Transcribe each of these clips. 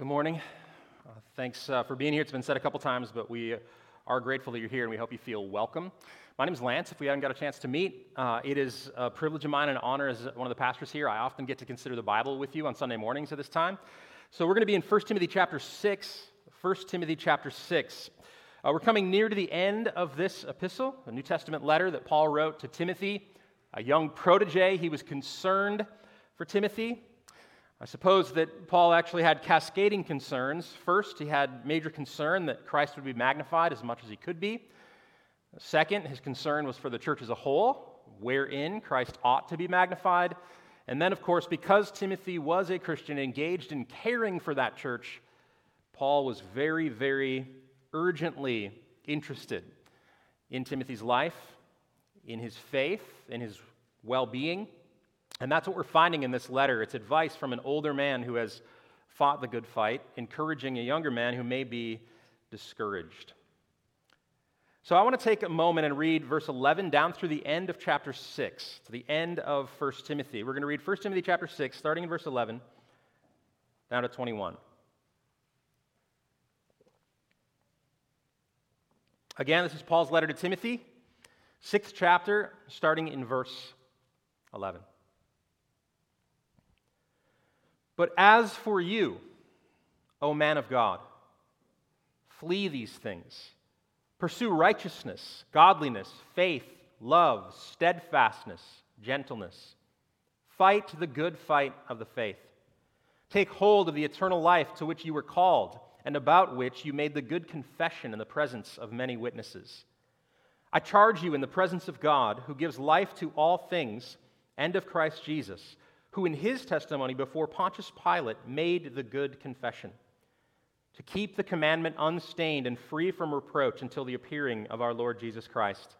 Good morning. Uh, thanks uh, for being here. It's been said a couple times, but we are grateful that you're here and we hope you feel welcome. My name is Lance. If we haven't got a chance to meet, uh, it is a privilege of mine and an honor as one of the pastors here. I often get to consider the Bible with you on Sunday mornings at this time. So we're going to be in 1 Timothy chapter 6. 1 Timothy chapter 6. Uh, we're coming near to the end of this epistle, a New Testament letter that Paul wrote to Timothy, a young protege. He was concerned for Timothy. I suppose that Paul actually had cascading concerns. First, he had major concern that Christ would be magnified as much as he could be. Second, his concern was for the church as a whole, wherein Christ ought to be magnified. And then, of course, because Timothy was a Christian engaged in caring for that church, Paul was very, very urgently interested in Timothy's life, in his faith, in his well being. And that's what we're finding in this letter. It's advice from an older man who has fought the good fight, encouraging a younger man who may be discouraged. So I want to take a moment and read verse 11 down through the end of chapter 6, to the end of 1 Timothy. We're going to read 1 Timothy chapter 6, starting in verse 11, down to 21. Again, this is Paul's letter to Timothy, sixth chapter, starting in verse 11. But as for you, O man of God, flee these things. Pursue righteousness, godliness, faith, love, steadfastness, gentleness. Fight the good fight of the faith. Take hold of the eternal life to which you were called and about which you made the good confession in the presence of many witnesses. I charge you in the presence of God, who gives life to all things, and of Christ Jesus who in his testimony before Pontius Pilate made the good confession to keep the commandment unstained and free from reproach until the appearing of our Lord Jesus Christ,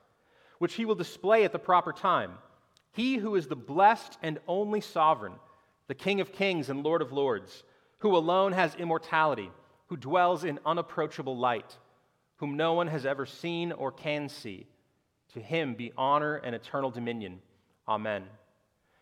which he will display at the proper time. He who is the blessed and only sovereign, the King of kings and Lord of lords, who alone has immortality, who dwells in unapproachable light, whom no one has ever seen or can see. To him be honor and eternal dominion. Amen.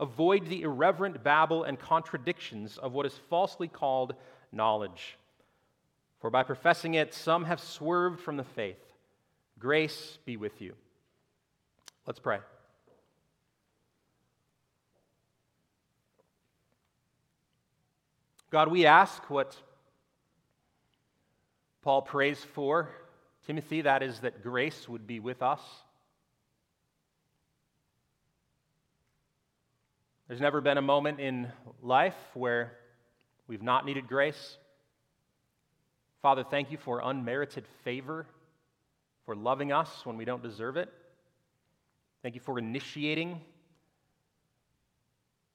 Avoid the irreverent babble and contradictions of what is falsely called knowledge. For by professing it, some have swerved from the faith. Grace be with you. Let's pray. God, we ask what Paul prays for Timothy, that is, that grace would be with us. There's never been a moment in life where we've not needed grace. Father, thank you for unmerited favor, for loving us when we don't deserve it. Thank you for initiating.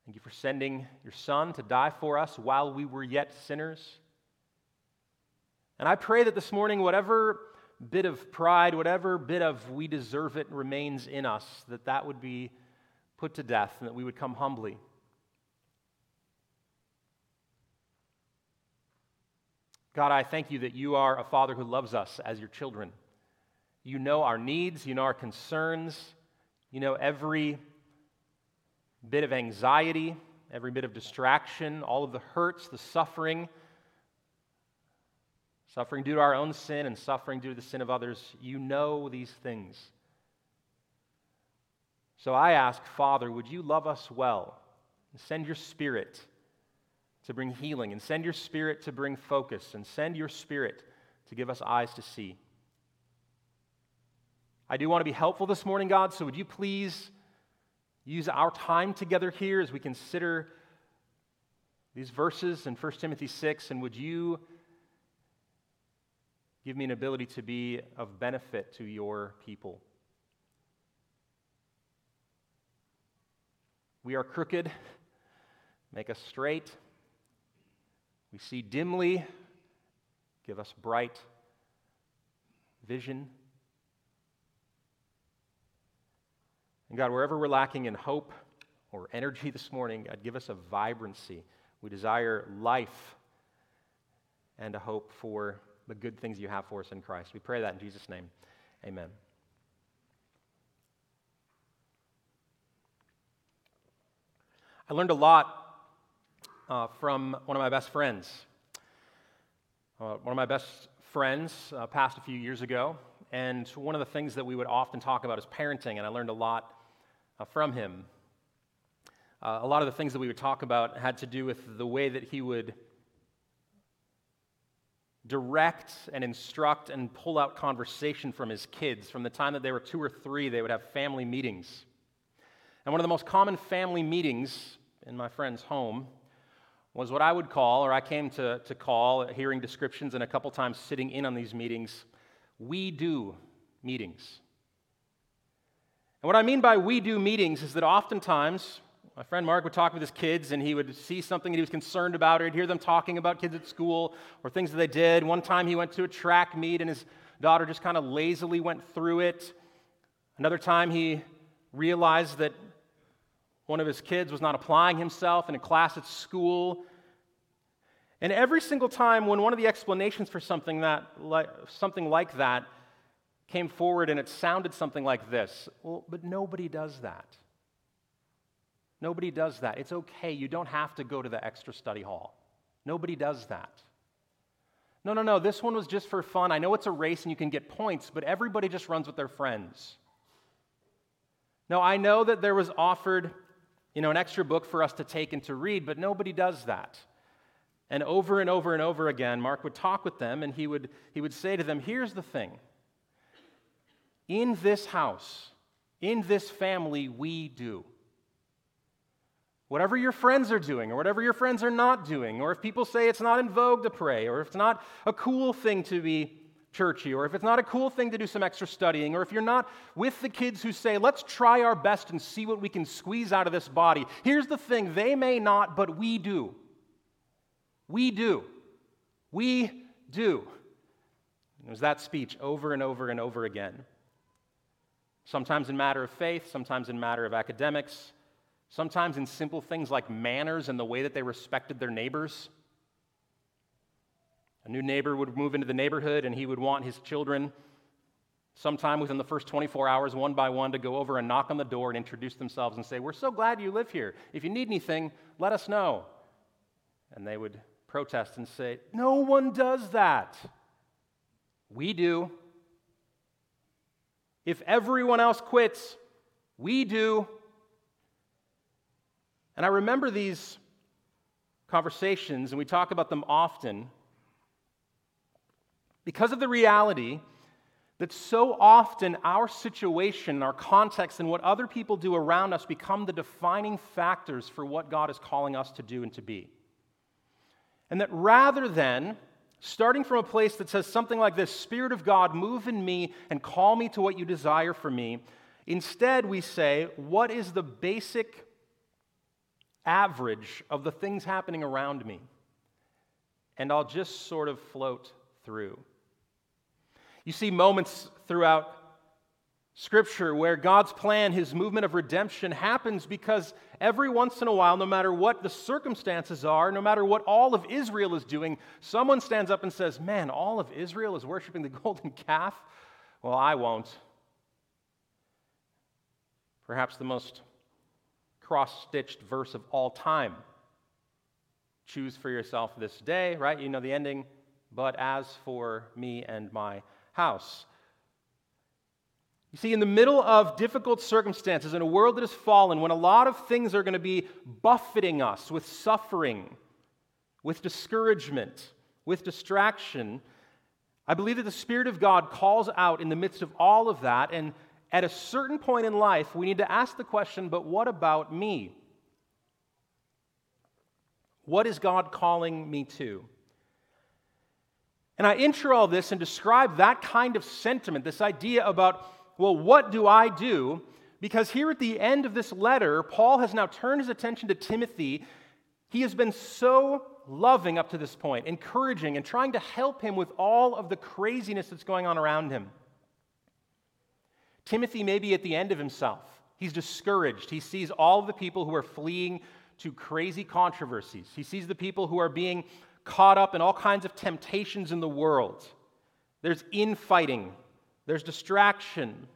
Thank you for sending your Son to die for us while we were yet sinners. And I pray that this morning, whatever bit of pride, whatever bit of we deserve it remains in us, that that would be put to death and that we would come humbly. God, I thank you that you are a father who loves us as your children. You know our needs, you know our concerns, you know every bit of anxiety, every bit of distraction, all of the hurts, the suffering, suffering due to our own sin and suffering due to the sin of others. You know these things. So I ask, Father, would you love us well and send your spirit to bring healing, and send your spirit to bring focus, and send your spirit to give us eyes to see. I do want to be helpful this morning, God, so would you please use our time together here as we consider these verses in 1 Timothy 6, and would you give me an ability to be of benefit to your people? We are crooked. Make us straight. We see dimly. Give us bright vision. And God, wherever we're lacking in hope or energy this morning, God, give us a vibrancy. We desire life and a hope for the good things you have for us in Christ. We pray that in Jesus' name. Amen. I learned a lot uh, from one of my best friends. Uh, one of my best friends uh, passed a few years ago, and one of the things that we would often talk about is parenting, and I learned a lot uh, from him. Uh, a lot of the things that we would talk about had to do with the way that he would direct and instruct and pull out conversation from his kids. From the time that they were two or three, they would have family meetings. And one of the most common family meetings in my friend's home was what I would call, or I came to, to call, hearing descriptions and a couple times sitting in on these meetings, we do meetings. And what I mean by we do meetings is that oftentimes my friend Mark would talk with his kids and he would see something that he was concerned about, or he'd hear them talking about kids at school or things that they did. One time he went to a track meet and his daughter just kind of lazily went through it. Another time he realized that one of his kids was not applying himself in a class at school. And every single time when one of the explanations for something, that, like, something like that came forward and it sounded something like this well, but nobody does that. Nobody does that. It's okay. You don't have to go to the extra study hall. Nobody does that. No, no, no. This one was just for fun. I know it's a race and you can get points, but everybody just runs with their friends. Now, I know that there was offered you know, an extra book for us to take and to read, but nobody does that. And over and over and over again, Mark would talk with them and he would, he would say to them, Here's the thing. In this house, in this family, we do. Whatever your friends are doing, or whatever your friends are not doing, or if people say it's not in vogue to pray, or if it's not a cool thing to be churchy, or if it's not a cool thing to do some extra studying, or if you're not with the kids who say, let's try our best and see what we can squeeze out of this body, here's the thing they may not, but we do. We do. We do. It was that speech over and over and over again. Sometimes in matter of faith, sometimes in matter of academics, sometimes in simple things like manners and the way that they respected their neighbors. A new neighbor would move into the neighborhood and he would want his children, sometime within the first 24 hours, one by one, to go over and knock on the door and introduce themselves and say, We're so glad you live here. If you need anything, let us know. And they would protest and say, No one does that. We do. If everyone else quits, we do. And I remember these conversations, and we talk about them often because of the reality that so often our situation, our context, and what other people do around us become the defining factors for what God is calling us to do and to be. And that rather than starting from a place that says something like this Spirit of God, move in me and call me to what you desire for me, instead we say, What is the basic average of the things happening around me? And I'll just sort of float through. You see moments throughout Scripture where God's plan, his movement of redemption, happens because every once in a while, no matter what the circumstances are, no matter what all of Israel is doing, someone stands up and says, Man, all of Israel is worshiping the golden calf? Well, I won't. Perhaps the most cross stitched verse of all time. Choose for yourself this day, right? You know the ending. But as for me and my house. You see, in the middle of difficult circumstances, in a world that has fallen, when a lot of things are going to be buffeting us with suffering, with discouragement, with distraction, I believe that the Spirit of God calls out in the midst of all of that. And at a certain point in life, we need to ask the question but what about me? What is God calling me to? And I intro all this and describe that kind of sentiment, this idea about, well, what do I do? Because here at the end of this letter, Paul has now turned his attention to Timothy He has been so loving up to this point, encouraging and trying to help him with all of the craziness that's going on around him. Timothy may be at the end of himself. He's discouraged. He sees all the people who are fleeing to crazy controversies. He sees the people who are being caught up in all kinds of temptations in the world. There's infighting, there's distraction,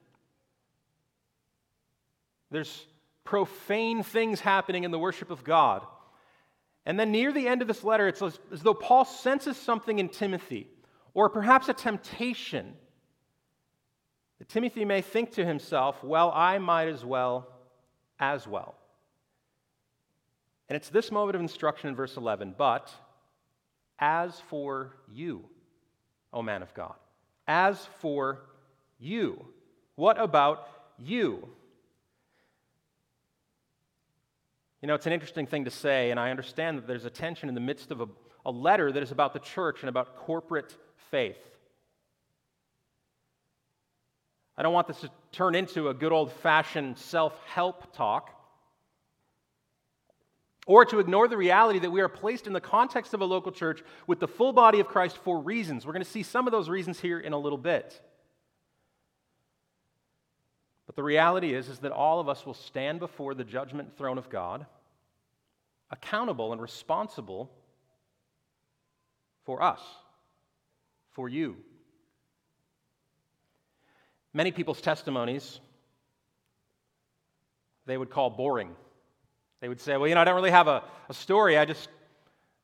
there's profane things happening in the worship of God. And then near the end of this letter, it's as, though Paul senses something in Timothy, or perhaps a temptation that Timothy may think to himself, well, I might as well as well. And it's this moment of instruction in verse 11, but as for you, O man of God, as for you, what about you? You know, it's an interesting thing to say, and I understand that there's a tension in the midst of a, a letter that is about the church and about corporate faith. I don't want this to turn into a good old fashioned self help talk or to ignore the reality that we are placed in the context of a local church with the full body of Christ for reasons. We're going to see some of those reasons here in a little bit. But the reality is, is that all of us will stand before the judgment throne of God, accountable and responsible for us, for you. Many people's testimonies they would call boring. They would say, Well, you know, I don't really have a, a story. I just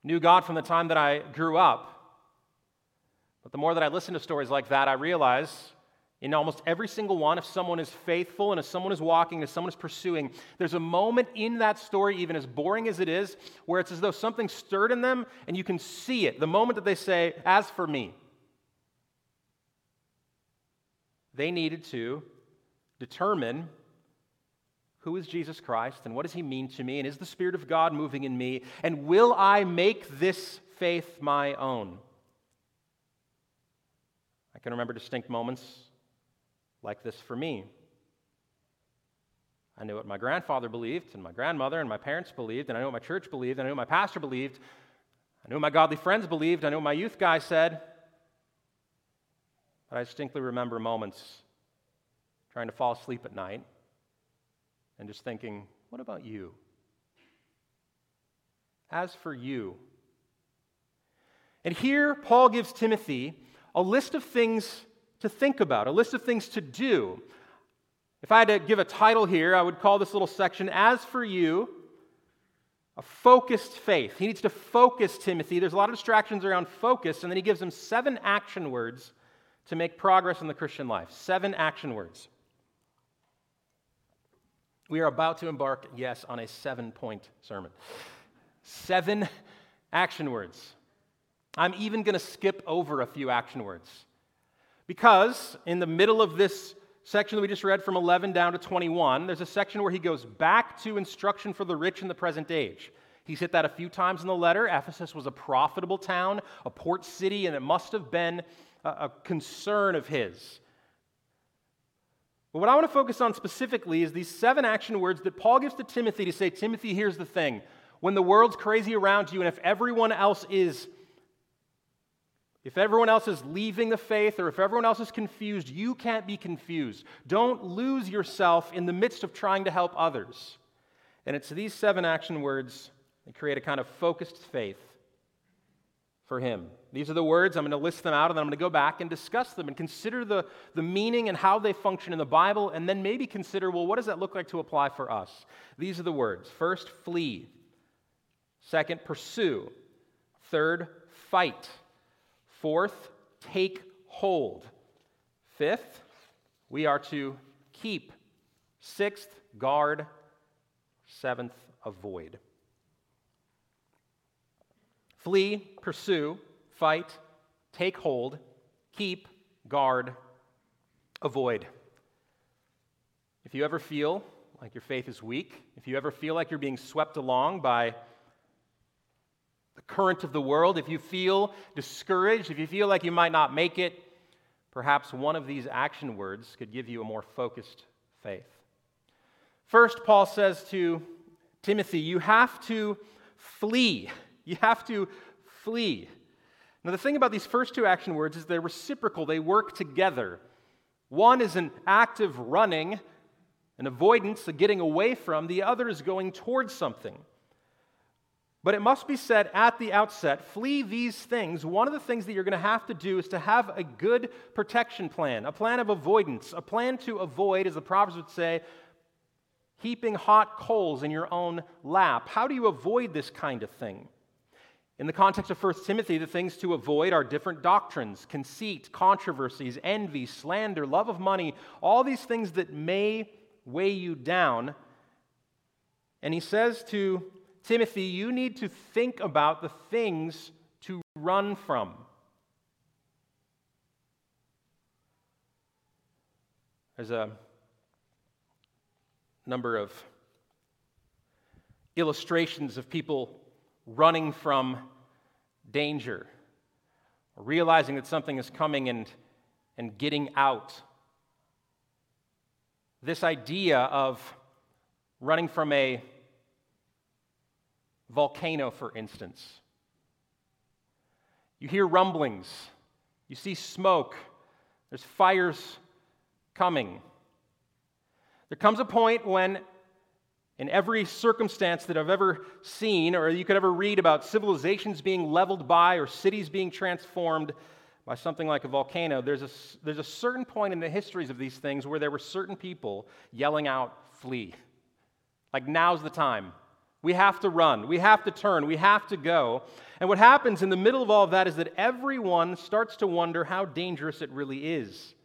knew God from the time that I grew up. But the more that I listen to stories like that, I realize in almost every single one, if someone is faithful and if someone is walking, if someone is pursuing, there's a moment in that story, even as boring as it is, where it's as though something stirred in them and you can see it. The moment that they say, As for me, they needed to determine who is Jesus Christ and what does he mean to me and is the Spirit of God moving in me and will I make this faith my own? I can remember distinct moments like this for me. I knew what my grandfather believed, and my grandmother and my parents believed, and I knew what my church believed, and I knew what my pastor believed. I knew what my godly friends believed, I knew what my youth guy said. But I distinctly remember moments trying to fall asleep at night and just thinking, what about you? As for you, and here Paul gives Timothy a list of things to think about, a list of things to do. If I had to give a title here, I would call this little section, As for You, a focused faith. He needs to focus Timothy. There's a lot of distractions around focus, and then he gives him seven action words to make progress in the Christian life. Seven action words. We are about to embark, yes, on a seven point sermon. Seven action words. I'm even going to skip over a few action words. Because in the middle of this section that we just read from 11 down to 21, there's a section where he goes back to instruction for the rich in the present age. He's hit that a few times in the letter. Ephesus was a profitable town, a port city, and it must have been a, a concern of his. But what I want to focus on specifically is these seven action words that Paul gives to Timothy to say, Timothy, here's the thing. When the world's crazy around you, and if everyone else is if everyone else is leaving the faith or if everyone else is confused, you can't be confused. Don't lose yourself in the midst of trying to help others. And it's these seven action words that create a kind of focused faith for him. These are the words. I'm going to list them out and then I'm going to go back and discuss them and consider the, the meaning and how they function in the Bible, and then maybe consider well, what does that look like to apply for us? These are the words first, flee. Second, pursue. Third, fight. Fourth, take hold. Fifth, we are to keep. Sixth, guard. Seventh, avoid. Flee, pursue, fight, take hold, keep, guard, avoid. If you ever feel like your faith is weak, if you ever feel like you're being swept along by the current of the world, if you feel discouraged, if you feel like you might not make it, perhaps one of these action words could give you a more focused faith. First, Paul says to Timothy, you have to flee. You have to flee. Now, the thing about these first two action words is they're reciprocal, they work together. One is an active running, an avoidance, a getting away from, the other is going towards something. But it must be said at the outset flee these things. One of the things that you're going to have to do is to have a good protection plan, a plan of avoidance, a plan to avoid, as the Proverbs would say, heaping hot coals in your own lap. How do you avoid this kind of thing? In the context of 1 Timothy, the things to avoid are different doctrines, conceit, controversies, envy, slander, love of money, all these things that may weigh you down. And he says to Timothy, you need to think about the things to run from. There's a number of illustrations of people running from danger, realizing that something is coming and, and getting out. This idea of running from a volcano, for instance. You hear rumblings, you see smoke, there's fires coming. There comes a point when, in every circumstance that I've ever seen, or you could ever read about civilizations being leveled by or cities being transformed by something like a volcano, there's a, there's a certain point in the histories of these things where there were certain people yelling out, flee. Like, now's the time. We have to run. We have to turn. We have to go. And what happens in the middle of all of that is that everyone starts to wonder how dangerous it really is.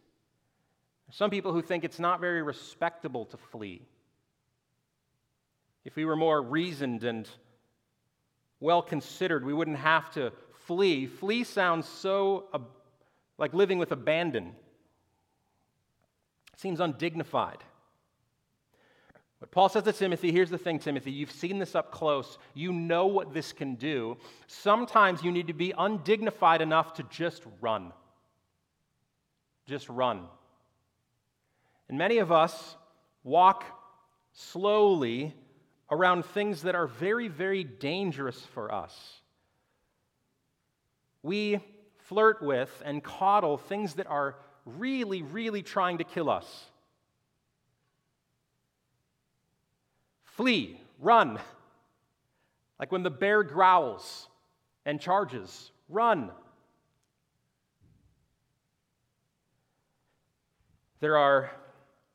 Some people who think it's not very respectable to flee. If we were more reasoned and well considered, we wouldn't have to flee. Flee sounds so uh, like living with abandon, it seems undignified. But Paul says to Timothy, here's the thing, Timothy, you've seen this up close. You know what this can do. Sometimes you need to be undignified enough to just run. Just run. And many of us walk slowly around things that are very, very dangerous for us. We flirt with and coddle things that are really, really trying to kill us. Flee, run. Like when the bear growls and charges, run. There are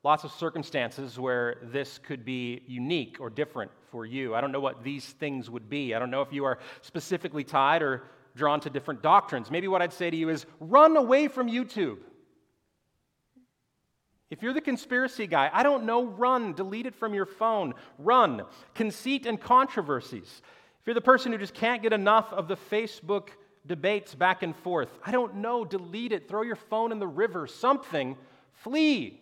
lots of circumstances where this could be unique or different for you. I don't know what these things would be. I don't know if you are specifically tied or drawn to different doctrines. Maybe what I'd say to you is run away from YouTube. If you're the conspiracy guy, I don't know, run. Delete it from your phone. Run. Conceit and controversies. If you're the person who just can't get enough of the Facebook debates back and forth, I don't know, delete it. Throw your phone in the river. Something. Flee.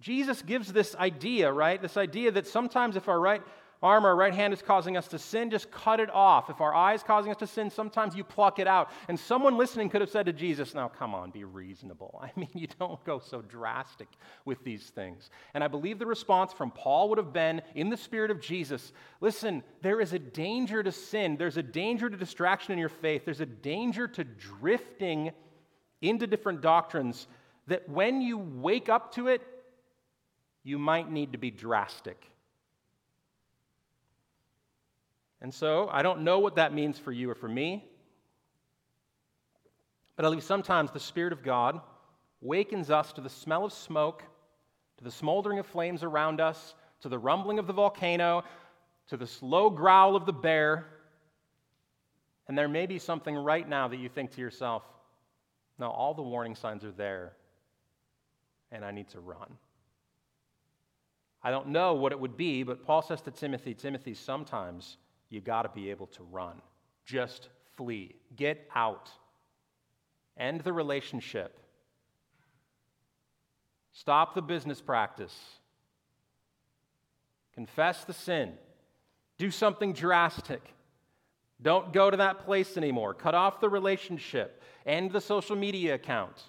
Jesus gives this idea, right? This idea that sometimes if our right arm or right hand is causing us to sin, just cut it off. If our eye is causing us to sin, sometimes you pluck it out. And someone listening could have said to Jesus, Now come on, be reasonable. I mean, you don't go so drastic with these things. And I believe the response from Paul would have been, in the spirit of Jesus, listen, there is a danger to sin, there's a danger to distraction in your faith, there's a danger to drifting into different doctrines that when you wake up to it, you might need to be drastic. And so I don't know what that means for you or for me, but at least sometimes the Spirit of God wakens us to the smell of smoke, to the smoldering of flames around us, to the rumbling of the volcano, to the slow growl of the bear. And there may be something right now that you think to yourself, no, all the warning signs are there, and I need to run. I don't know what it would be, but Paul says to Timothy, Timothy, sometimes you got to be able to run. Just flee. Get out. End the relationship. Stop the business practice. Confess the sin. Do something drastic. Don't go to that place anymore. Cut off the relationship. End the social media account.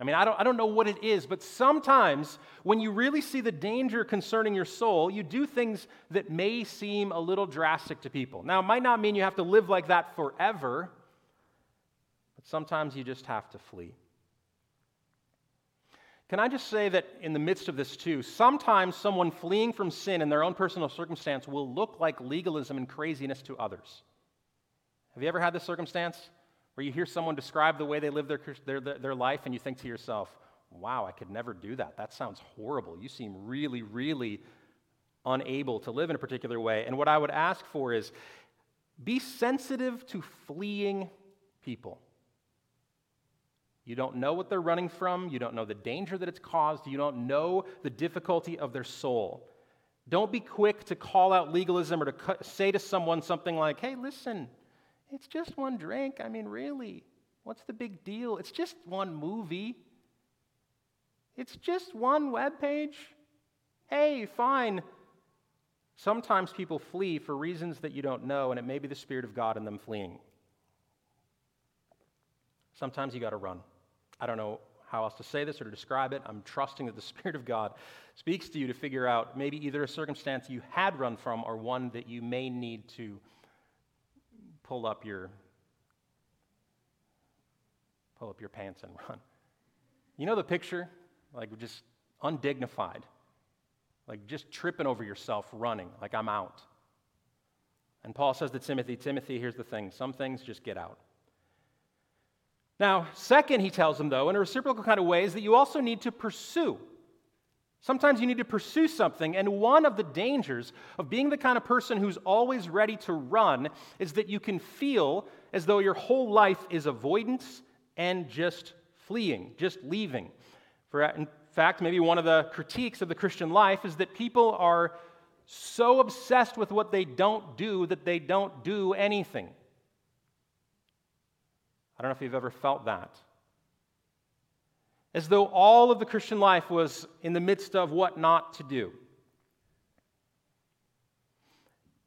I mean, I don't, I don't know what it is, but sometimes when you really see the danger concerning your soul, you do things that may seem a little drastic to people. Now, it might not mean you have to live like that forever, but sometimes you just have to flee. Can I just say that in the midst of this, too, sometimes someone fleeing from sin in their own personal circumstance will look like legalism and craziness to others? Have you ever had this circumstance where you hear someone describe the way they live their, their, their life and you think to yourself, wow, I could never do that. That sounds horrible. You seem really, really unable to live in a particular way. And what I would ask for is be sensitive to fleeing people. You don't know what they're running from. You don't know the danger that it's caused. You don't know the difficulty of their soul. Don't be quick to call out legalism or to say to someone something like, hey, listen, it's just one drink. I mean, really, what's the big deal? It's just one movie. It's just one web page. Hey, fine. Sometimes people flee for reasons that you don't know, and it may be the Spirit of God in them fleeing. Sometimes you got to run. I don't know how else to say this or to describe it. I'm trusting that the Spirit of God speaks to you to figure out maybe either a circumstance you had run from or one that you may need to pull up your pull up your pants and run. You know the picture? Like just undignified. Like just tripping over yourself running, like I'm out. And Paul says to Timothy, Timothy, here's the thing some things just get out. Now, second, he tells him, though, in a reciprocal kind of way, is that you also need to pursue. Sometimes you need to pursue something, and one of the dangers of being the kind of person who's always ready to run is that you can feel as though your whole life is avoidance and just fleeing, just leaving. For, uh, in fact, maybe one of the critiques of the Christian life is that people are so obsessed with what they don't do that they don't do anything. I don't know if you've ever felt that. As though all of the Christian life was in the midst of what not to do.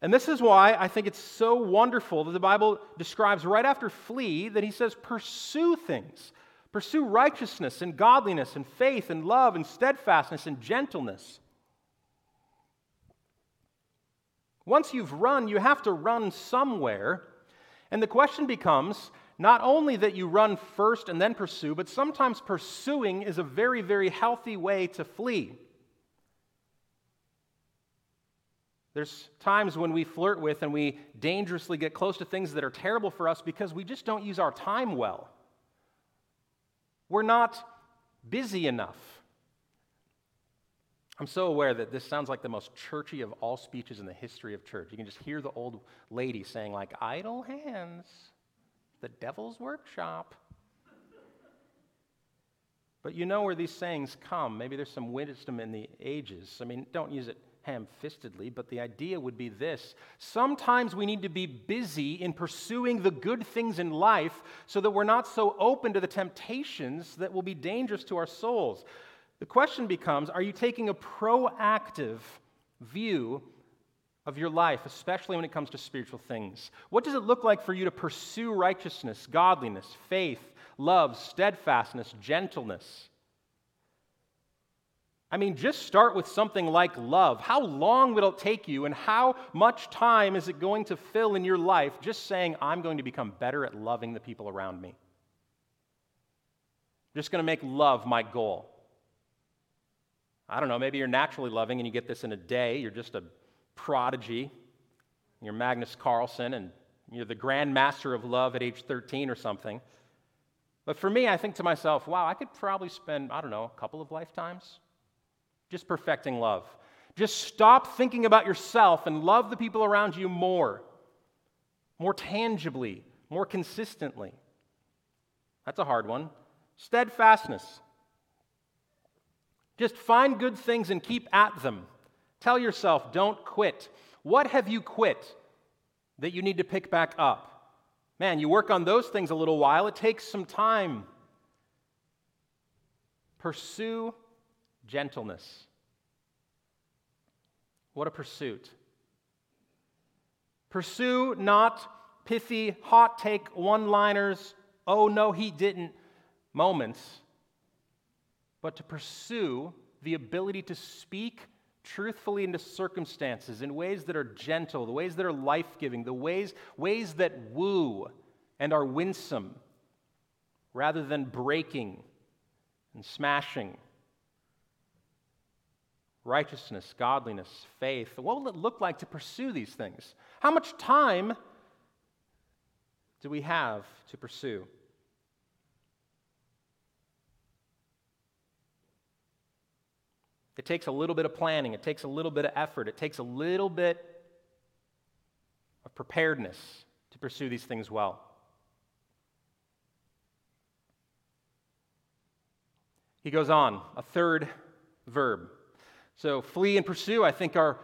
And this is why I think it's so wonderful that the Bible describes right after flee that he says, pursue things. Pursue righteousness and godliness and faith and love and steadfastness and gentleness. Once you've run, you have to run somewhere. And the question becomes not only that you run first and then pursue, but sometimes pursuing is a very, very healthy way to flee. There's times when we flirt with and we dangerously get close to things that are terrible for us because we just don't use our time well. We're not busy enough. I'm so aware that this sounds like the most churchy of all speeches in the history of church. You can just hear the old lady saying, like, idle hands the devil's workshop. But you know where these sayings come. Maybe there's some wisdom in the ages. I mean, don't use it ham fistedly, but the idea would be this. Sometimes we need to be busy in pursuing the good things in life so that we're not so open to the temptations that will be dangerous to our souls. The question becomes are you taking a proactive view of your life, especially when it comes to spiritual things? What does it look like for you to pursue righteousness, godliness, faith, love, steadfastness, gentleness? I mean, just start with something like love. How long will it take you, and how much time is it going to fill in your life just saying, I'm going to become better at loving the people around me? I'm just going to make love my goal. I don't know, maybe you're naturally loving and you get this in a day. You're just a prodigy, you're Magnus Carlsen, and you're the grand master of love at age 13 or something. But for me, I think to myself, wow, I could probably spend, I don't know, a couple of lifetimes just perfecting love. Just stop thinking about yourself and love the people around you more, more tangibly, more consistently. That's a hard one. Steadfastness. Just find good things and keep at them. Tell yourself, don't quit. What have you quit that you need to pick back up? Man, you work on those things a little while, it takes some time. Pursue gentleness. What a pursuit. Pursue not pithy, hot take one liners, oh no, he didn't moments. but to pursue the ability to speak truthfully into circumstances in ways that are gentle, the ways that are life giving, the ways, ways that woo and are winsome, rather than breaking and smashing. Righteousness, godliness, faith. What will it look like to pursue these things? How much time do we have to pursue? It takes a little bit of planning, it takes a little bit of effort, it takes a little bit of preparedness to pursue these things well. He goes on, a third verb. So, flee and pursue, I think, are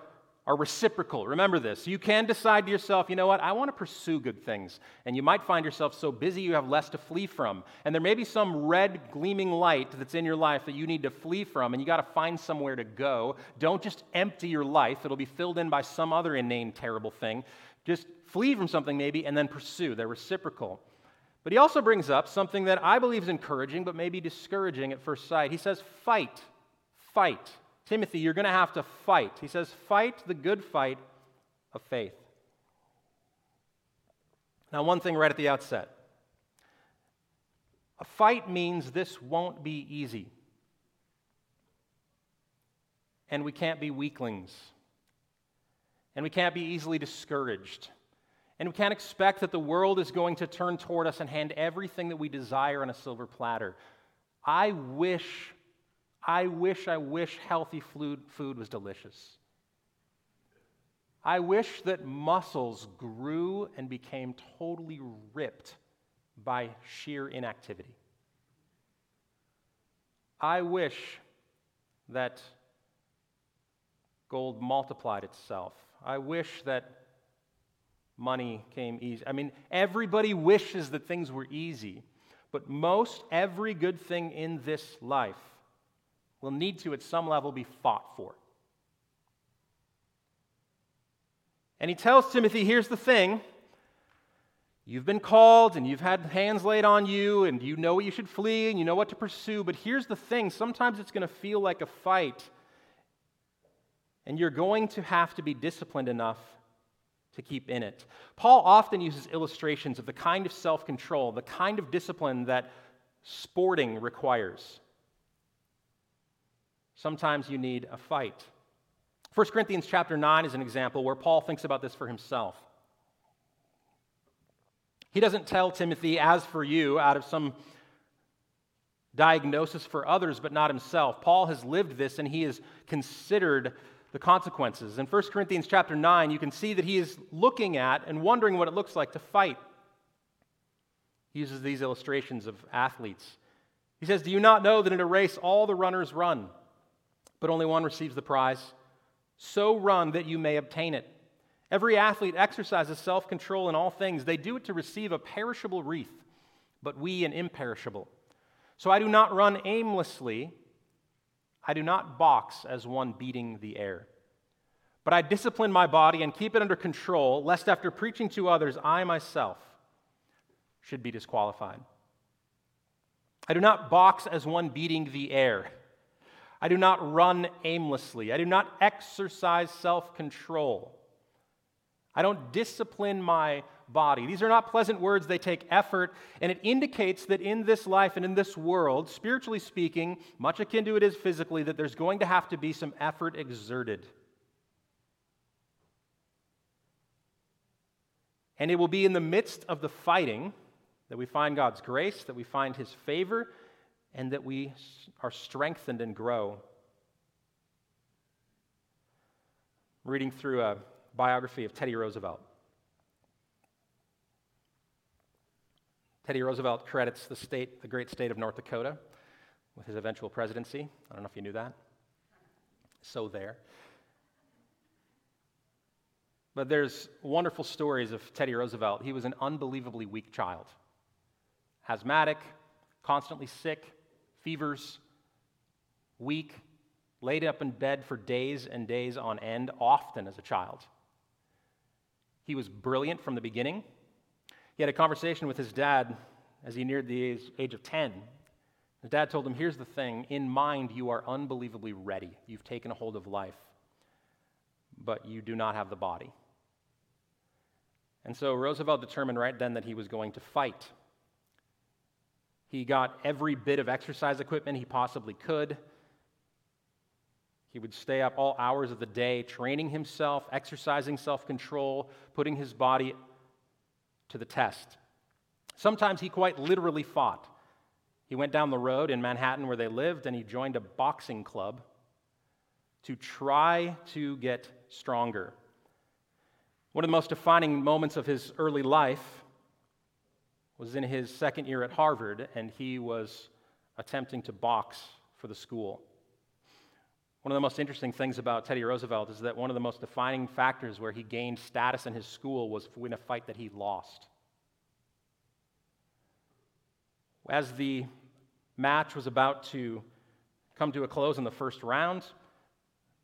are reciprocal. Remember this. You can decide to yourself, you know what, I want to pursue good things. And you might find yourself so busy you have less to flee from. And there may be some red gleaming light that's in your life that you need to flee from, and you got to find somewhere to go. Don't just empty your life, it'll be filled in by some other inane, terrible thing. Just flee from something maybe and then pursue. They're reciprocal. But he also brings up something that I believe is encouraging, but maybe discouraging at first sight. He says, fight, fight. Timothy, you're going to have to fight. He says, fight the good fight of faith. Now, one thing right at the outset a fight means this won't be easy. And we can't be weaklings. And we can't be easily discouraged. And we can't expect that the world is going to turn toward us and hand everything that we desire on a silver platter. I wish I wish, I wish healthy food, was delicious. I wish that muscles grew and became totally ripped by sheer inactivity. I wish that gold multiplied itself. I wish that money came easy. I mean, everybody wishes that things were easy, but most every good thing in this life will need to, at some level, be fought for. And he tells Timothy here's the thing you've been called and you've had hands laid on you and you know what you should flee and you know what to pursue, but here's the thing sometimes it's going to feel like a fight. And you're going to have to be disciplined enough to keep in it. Paul often uses illustrations of the kind of self control, the kind of discipline that sporting requires. Sometimes you need a fight. 1 Corinthians chapter 9 is an example where Paul thinks about this for himself. He doesn't tell Timothy, as for you, out of some diagnosis for others, but not himself. Paul has lived this and he has considered the consequences. In 1 Corinthians chapter 9, you can see that he is looking at and wondering what it looks like to fight. He uses these illustrations of athletes. He says, Do you not know that in a race all the runners run? But only one receives the prize. So run that you may obtain it. Every athlete exercises self control in all things. They do it to receive a perishable wreath, but we an imperishable. So I do not run aimlessly. I do not box as one beating the air. But I discipline my body and keep it under control, lest after preaching to others, I myself should be disqualified. I do not box as one beating the air. I do not run aimlessly. I do not exercise self control. I don't discipline my body. These are not pleasant words, they take effort, and it indicates that in this life and in this world, spiritually speaking, much akin to it is physically, that there's going to have to be some effort exerted. And it will be in the midst of the fighting that we find God's grace, that we find His favor, and that we are strengthened and grow. reading through a biography of Teddy Roosevelt. Teddy Roosevelt credits the state, the great state of North Dakota, with his eventual presidency. I don't know if you knew that. So there. But there's wonderful stories of Teddy Roosevelt. He was an unbelievably weak child. Asthmatic, constantly sick, fevers, weak, laid up in bed for days and days on end, often as a child. He was brilliant from the beginning. He had a conversation with his dad as he neared the age of 10. His dad told him, Here's the thing in mind, you are unbelievably ready. You've taken a hold of life, but you do not have the body. And so Roosevelt determined right then that he was going to fight. He got every bit of exercise equipment he possibly could. He would stay up all hours of the day, training himself, exercising self control, putting his body to the test. Sometimes he quite literally fought. He went down the road in Manhattan where they lived and he joined a boxing club to try to get stronger. One of the most defining moments of his early life was in his second year at Harvard, and he was attempting to box for the school. One of the most interesting things about Teddy Roosevelt is that one of the most defining factors where he gained status in his school was in a fight that he lost. As the match was about to come to a close in the first round,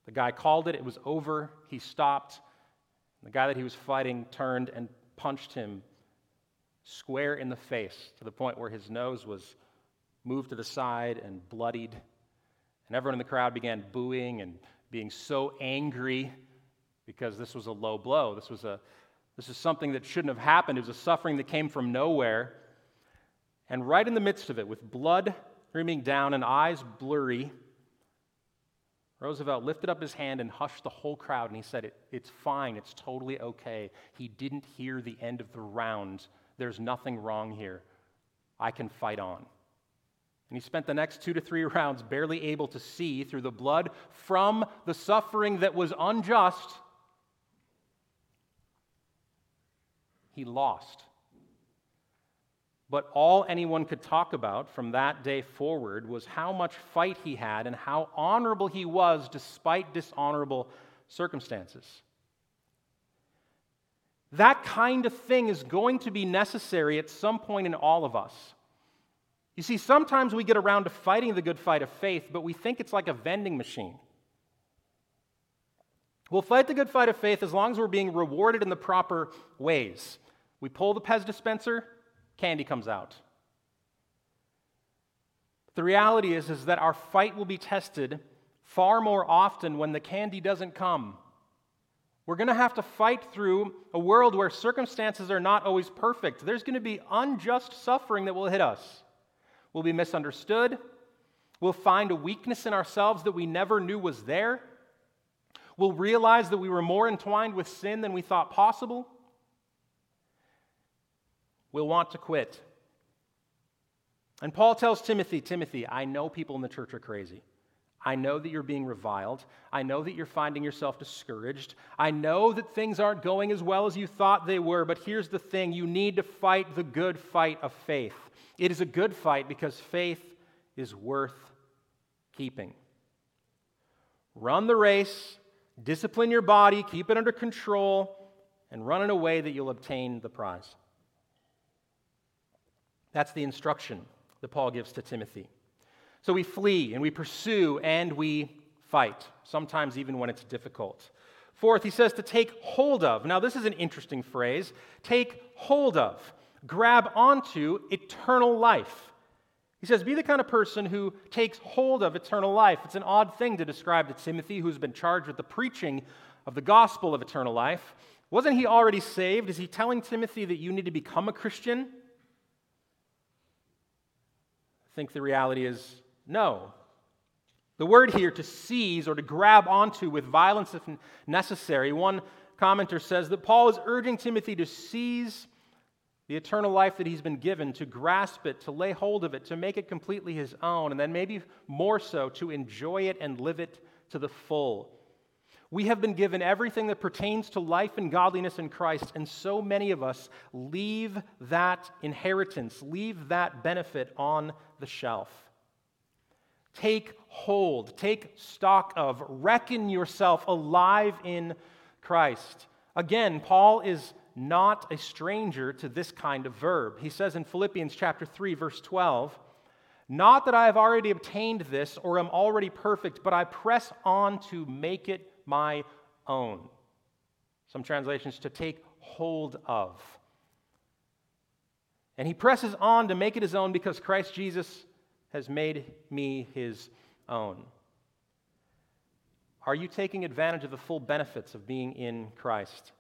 the guy called it, it was over, he stopped, the guy that he was fighting turned and punched him square in the face to the point where his nose was moved to the side and bloodied. And everyone in the crowd began booing and being so angry because this was a low blow. This was a this is something that shouldn't have happened. It was a suffering that came from nowhere. And right in the midst of it, with blood streaming down and eyes blurry, Roosevelt lifted up his hand and hushed the whole crowd, and he said, it, It's fine, it's totally okay. He didn't hear the end of the round. There's nothing wrong here. I can fight on. And he spent the next two to three rounds barely able to see through the blood from the suffering that was unjust. He lost. But all anyone could talk about from that day forward was how much fight he had and how honorable he was despite dishonorable circumstances. That kind of thing is going to be necessary at some point in all of us. You see, sometimes we get around to fighting the good fight of faith, but we think it's like a vending machine. We'll fight the good fight of faith as long as we're being rewarded in the proper ways. We pull the Pez dispenser, candy comes out. The reality is, is that our fight will be tested far more often when the candy doesn't come. We're going to have to fight through a world where circumstances are not always perfect. There's going to be unjust suffering that will hit us. We'll be misunderstood. We'll find a weakness in ourselves that we never knew was there. We'll realize that we were more entwined with sin than we thought possible We'll want to quit. And Paul tells Timothy, Timothy, I know people in the church are crazy. I know that you're being reviled. I know that you're finding yourself discouraged. I know that things aren't going as well as you thought they were, but here's the thing you need to fight the good fight of faith. It is a good fight because faith is worth keeping. Run the race, discipline your body, keep it under control, and run in a way that you'll obtain the prize. That's the instruction that Paul gives to Timothy. So we flee and we pursue and we fight, sometimes even when it's difficult. Fourth, he says to take hold of. Now, this is an interesting phrase take hold of, grab onto eternal life. He says, Be the kind of person who takes hold of eternal life. It's an odd thing to describe to Timothy, who's been charged with the preaching of the gospel of eternal life. Wasn't he already saved? Is he telling Timothy that you need to become a Christian? I think the reality is no. The word here to seize or to grab onto with violence if necessary, one commenter says that Paul is urging Timothy to seize the eternal life that he's been given, to grasp it, to lay hold of it, to make it completely his own, and then maybe more so, to enjoy it and live it to the full. We have been given everything that pertains to life and godliness in Christ, and so many of us leave that inheritance, leave that benefit on the shelf. Take hold, take stock of, reckon yourself alive in Christ. Again, Paul is not a stranger to this kind of verb. He says in Philippians chapter 3 verse 12, "Not that I have already obtained this or am already perfect, but I press on to make it my own. Some translations, to take hold of. And he presses on to make it his own because Christ Jesus has made me his own. Are you taking advantage of the full benefits of being in Christ?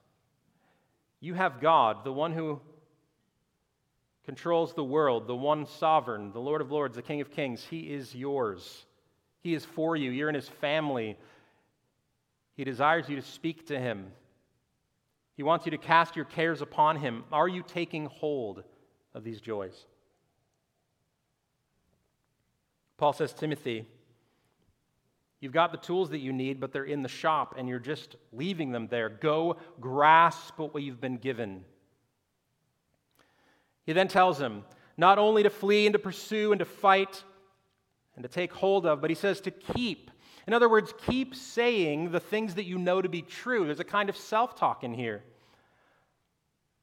You have God, the one who controls the world, the one sovereign, the Lord of Lords, the King of Kings. He is yours. He is for you. You're in his family. He desires you to speak to him. He wants you to cast your cares upon him. Are you taking hold of these joys? Paul says, Timothy, you've got the tools that you need, but they're in the shop and you're just leaving them there. Go grasp what you've been given. He then tells him not only to flee and to pursue and to fight and to take hold of, but he says to keep. In other words, keep saying the things that you know to be true. There's a kind of self talk in here.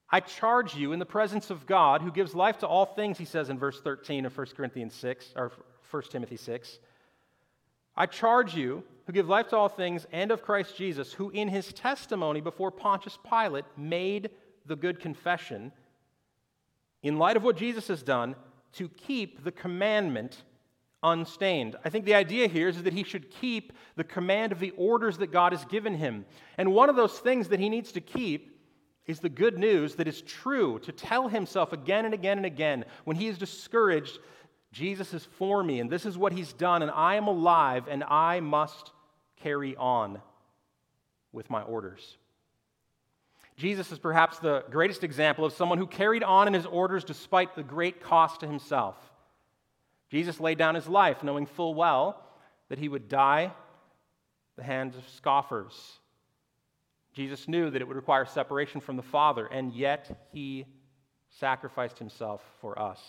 I charge you in the presence of God, who gives life to all things, he says in verse 13 of 1 Corinthians 6, or 1 Timothy 6. I charge you, who give life to all things, and of Christ Jesus, who in his testimony before Pontius Pilate made the good confession, in light of what Jesus has done, to keep the commandment unstained. I think the idea here is that he should keep the command of the orders that God has given him. And one of those things that he needs to keep is the good news that is true to tell himself again and again and again when he is discouraged Jesus is for me, and this is what he's done, and I am alive, and I must carry on with my orders. Jesus is perhaps the greatest example of someone who carried on in his orders despite the great cost to himself. Jesus laid down his life knowing full well that he would die the hands of scoffers Jesus knew that it would require separation from the Father, and yet he sacrificed himself for us.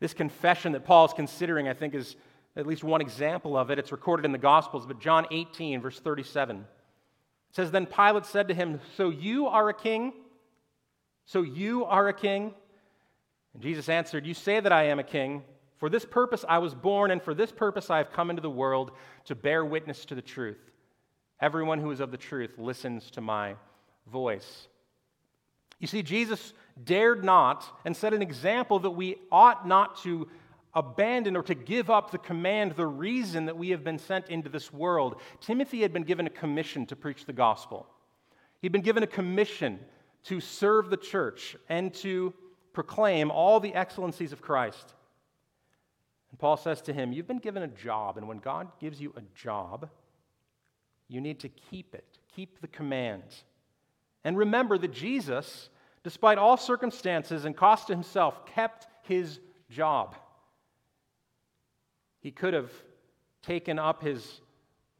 This confession that Paul is considering, I think, is at least one example of it. It's recorded in the Gospels, but John 18, verse 37. It says, Then Pilate said to him, So you are a king? So you are a king? And Jesus answered, You say that I am a king. For this purpose I was born, and for this purpose I have come into the world to bear witness to the truth. Everyone who is of the truth listens to my voice. You see, Jesus dared not and set an example that we ought not to abandon or to give up the command, the reason that we have been sent into this world. Timothy had been given a commission to preach the gospel, he'd been given a commission to serve the church and to proclaim all the excellencies of Christ. And Paul says to him, You've been given a job, and when God gives you a job, you need to keep it, keep the command. And remember that Jesus, despite all circumstances and cost to himself, kept his job. He could have taken up his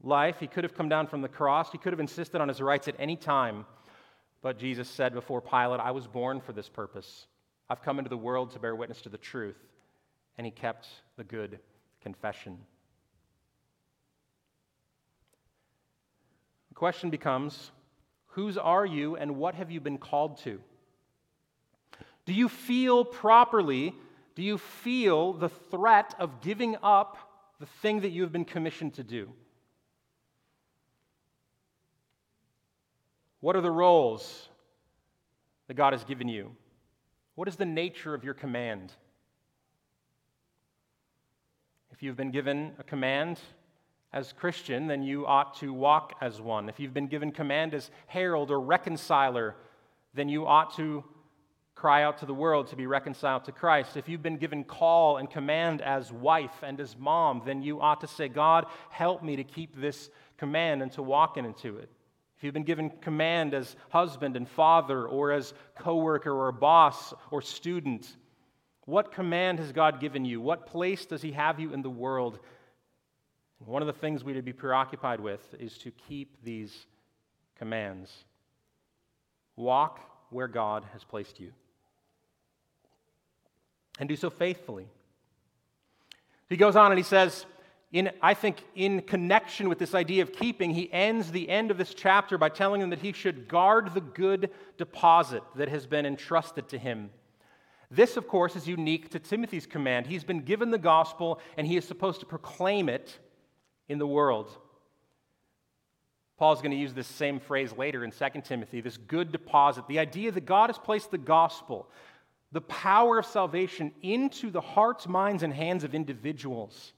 life, he could have come down from the cross, he could have insisted on his rights at any time. But Jesus said before Pilate, I was born for this purpose. I've come into the world to bear witness to the truth. And he kept the good confession. The question becomes whose are you and what have you been called to? Do you feel properly? Do you feel the threat of giving up the thing that you have been commissioned to do? What are the roles that God has given you? What is the nature of your command? If you've been given a command, as Christian, then you ought to walk as one. If you've been given command as herald or reconciler, then you ought to cry out to the world to be reconciled to Christ. If you've been given call and command as wife and as mom, then you ought to say, God, help me to keep this command and to walk into it. If you've been given command as husband and father, or as coworker or boss or student, what command has God given you? What place does He have you in the world? One of the things we to be preoccupied with is to keep these commands. Walk where God has placed you. And do so faithfully. He goes on and he says, in, I think, in connection with this idea of keeping, he ends the end of this chapter by telling them that he should guard the good deposit that has been entrusted to him. This, of course, is unique to Timothy's command. He's been given the gospel and he is supposed to proclaim it in the world. Paul's going to use this same phrase later in 2 Timothy this good deposit. The idea that God has placed the gospel, the power of salvation into the hearts, minds, and hands of individuals.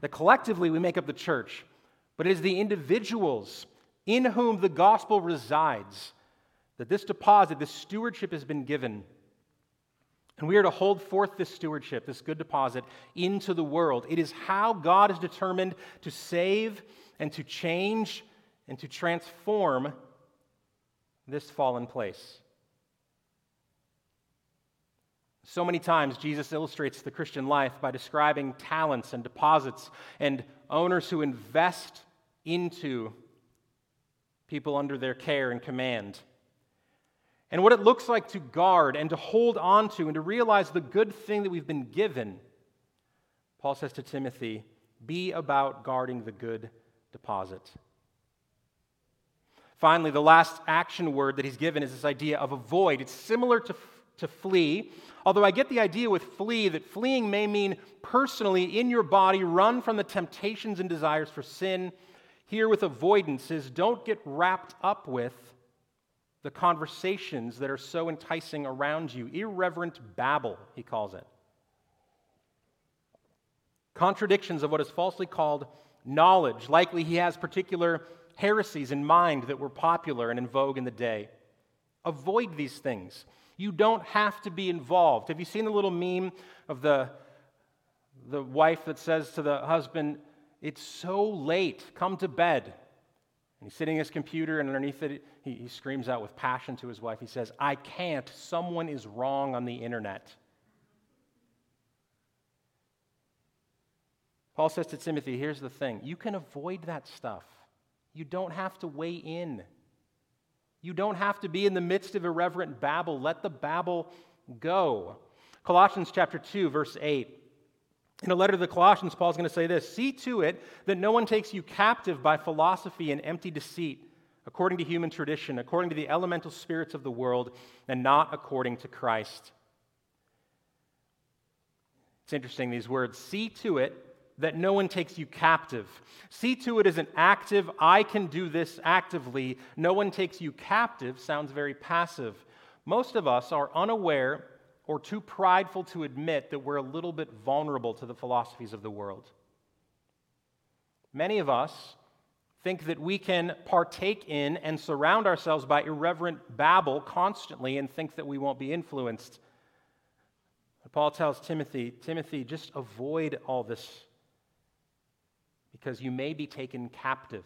That collectively we make up the church, but it is the individuals in whom the gospel resides that this deposit, this stewardship has been given. And we are to hold forth this stewardship, this good deposit, into the world. It is how God is determined to save and to change and to transform this fallen place. So many times, Jesus illustrates the Christian life by describing talents and deposits and owners who invest into people under their care and command. And what it looks like to guard and to hold on to and to realize the good thing that we've been given. Paul says to Timothy, be about guarding the good deposit. Finally, the last action word that he's given is this idea of avoid. It's similar to, to flee, although I get the idea with flee that fleeing may mean personally in your body run from the temptations and desires for sin. Here with avoidance is don't get wrapped up with the conversations that are so enticing around you. Irreverent babble, he calls it. Contradictions of what is falsely called knowledge. Likely he has particular heresies in mind that were popular and in vogue in the day. Avoid these things. You don't have to be involved. Have you seen the little meme of the, the wife that says to the husband, It's so late, come to bed? And he's sitting at his computer, and underneath it, he, he screams out with passion to his wife. He says, I can't. Someone is wrong on the internet. Paul says to Timothy, here's the thing you can avoid that stuff. You don't have to weigh in. You don't have to be in the midst of irreverent babble. Let the babble go. Colossians chapter 2, verse 8. In a letter to the Colossians, Paul's going to say this See to it that no one takes you captive by philosophy and empty deceit, according to human tradition, according to the elemental spirits of the world, and not according to Christ. It's interesting, these words. See to it that no one takes you captive. See to it as an active, I can do this actively. No one takes you captive sounds very passive. Most of us are unaware or too prideful to admit that we're a little bit vulnerable to the philosophies of the world. Many of us think that we can partake in and surround ourselves by irreverent babble constantly and think that we won't be influenced. Paul tells Timothy, Timothy, just avoid all this because you may be taken captive.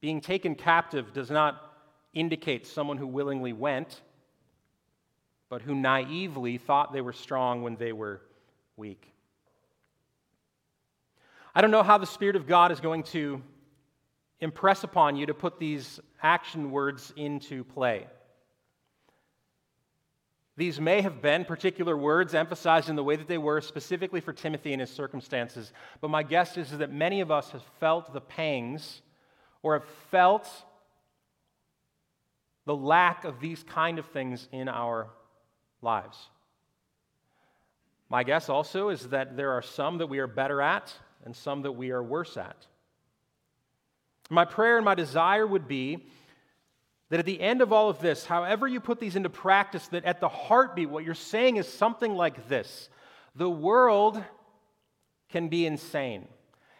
Being taken captive does not indicate someone who willingly went, but who naively thought they were strong when they were weak. I don't know how the Spirit of God is going to impress upon you to put these action words into play. These may have been particular words emphasized in the way that they were specifically for Timothy and his circumstances, but my guess is, that many of us have felt the pangs or have felt the lack of these kind of things in our lives. My guess also is that there are some that we are better at and some that we are worse at. My prayer and my desire would be that at the end of all of this, however you put these into practice, that at the heartbeat, what you're saying is something like this The world can be insane.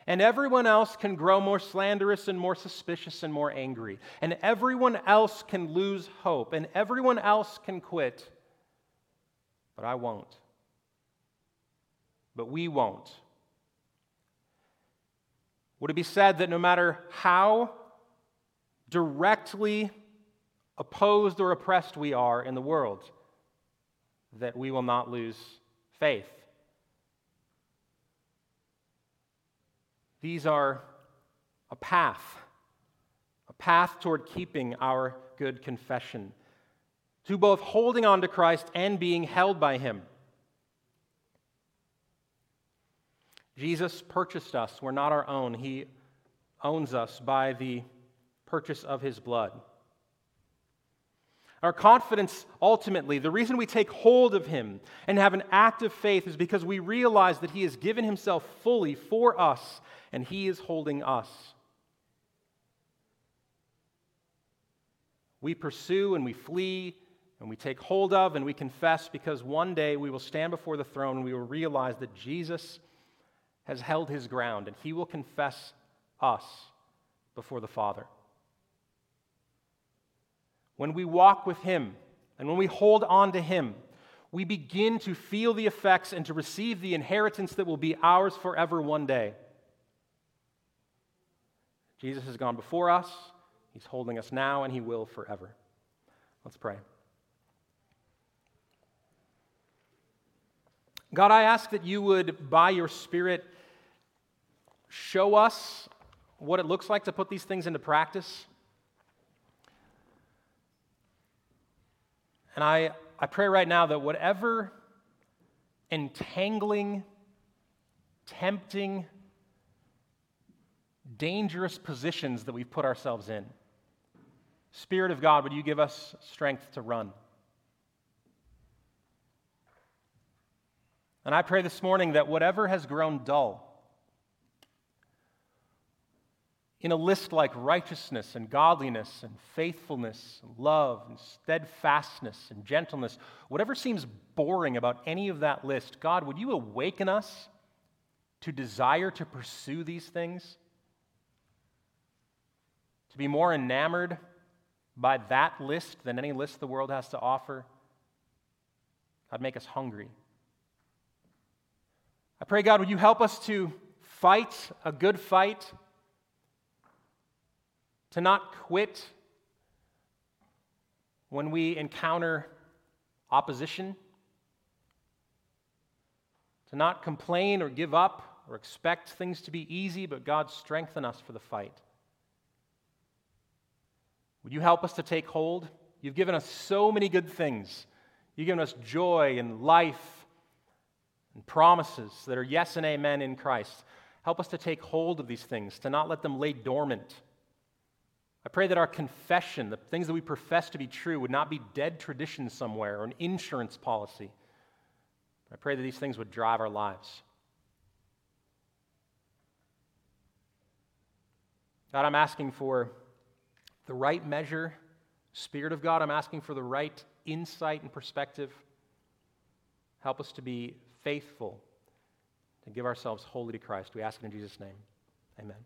And everyone else can grow more slanderous and more suspicious and more angry. And everyone else can lose hope. And everyone else can quit. But I won't. But we won't. Would it be said that no matter how directly opposed or oppressed we are in the world, that we will not lose faith. These are a path, a path toward keeping our good confession, to both holding on to Christ and being held by Him. Jesus purchased us. We're not our own. He owns us by the purchase of His blood. Our confidence, ultimately, the reason we take hold of Him and have an active faith is because we realize that He has given Himself fully for us and He is holding us. We pursue and we flee and we take hold of and we confess because one day we will stand before the throne and we will realize that Jesus has held his ground and he will confess us before the Father. When we walk with him and when we hold on to him, we begin to feel the effects and to receive the inheritance that will be ours forever one day. Jesus has gone before us, He's holding us now, and He will forever. Let's pray. God, I ask that you would, by your Spirit, show us what it looks like to put these things into practice. And I, I pray right now that whatever entangling, tempting, dangerous positions that we've put ourselves in, Spirit of God, would you give us strength to run? And I pray this morning that whatever has grown dull, in a list like righteousness and godliness and faithfulness and love and steadfastness and gentleness, whatever seems boring about any of that list, God, would you awaken us to desire to pursue these things? To be more enamored by that list than any list the world has to offer? God, make us hungry. I pray, God, would you help us to fight a good fight, to not quit when we encounter opposition, to not complain or give up or expect things to be easy, but God, strengthen us for the fight. Would you help us to take hold? You've given us so many good things. You've given us joy and life and promises that are yes and amen in Christ. Help us to take hold of these things, to not let them lay dormant. I pray that our confession, the things that we profess to be true, would not be dead tradition somewhere or an insurance policy. I pray that these things would drive our lives. God, I'm asking for the right measure, Spirit of God, I'm asking for the right insight and perspective. Help us to be faithful to give ourselves wholly to Christ. We ask it in Jesus' name. Amen.